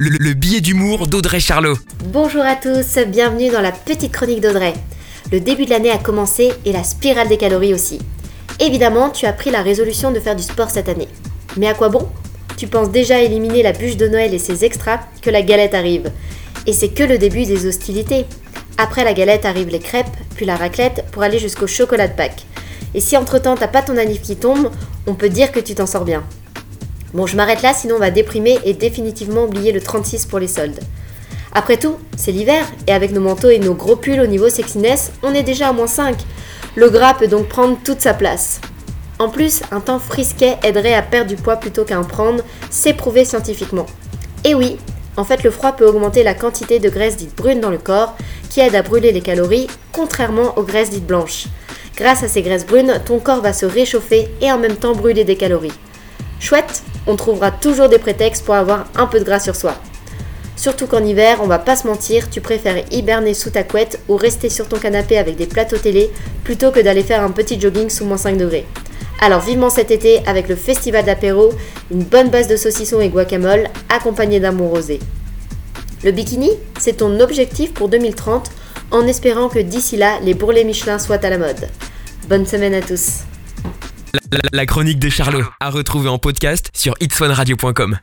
le, le billet d'humour d'Audrey Charlot. Bonjour à tous, bienvenue dans la petite chronique d'Audrey. Le début de l'année a commencé et la spirale des calories aussi. Évidemment, tu as pris la résolution de faire du sport cette année. Mais à quoi bon? Tu penses déjà éliminer la bûche de Noël et ses extras que la galette arrive. Et c'est que le début des hostilités. Après la galette arrivent les crêpes, puis la raclette pour aller jusqu'au chocolat de Pâques. Et si entre-temps t'as pas ton anif qui tombe, on peut dire que tu t'en sors bien. Bon, je m'arrête là, sinon on va déprimer et définitivement oublier le 36 pour les soldes. Après tout, c'est l'hiver, et avec nos manteaux et nos gros pulls au niveau sexiness, on est déjà à moins 5. Le gras peut donc prendre toute sa place. En plus, un temps frisquet aiderait à perdre du poids plutôt qu'à en prendre, c'est prouvé scientifiquement. Et oui, en fait, le froid peut augmenter la quantité de graisse dite brune dans le corps, qui aide à brûler les calories, contrairement aux graisses dites blanches. Grâce à ces graisses brunes, ton corps va se réchauffer et en même temps brûler des calories. Chouette, on trouvera toujours des prétextes pour avoir un peu de gras sur soi. Surtout qu'en hiver, on va pas se mentir, tu préfères hiberner sous ta couette ou rester sur ton canapé avec des plateaux télé plutôt que d'aller faire un petit jogging sous moins 5 degrés. Alors vivement cet été avec le festival d'apéro, une bonne base de saucisson et guacamole accompagnée d'un bon rosé. Le bikini, c'est ton objectif pour 2030 en espérant que d'ici là, les bourrelets Michelin soient à la mode. Bonne semaine à tous. La, chronique de Charlot, à retrouver en podcast sur itswanradio.com.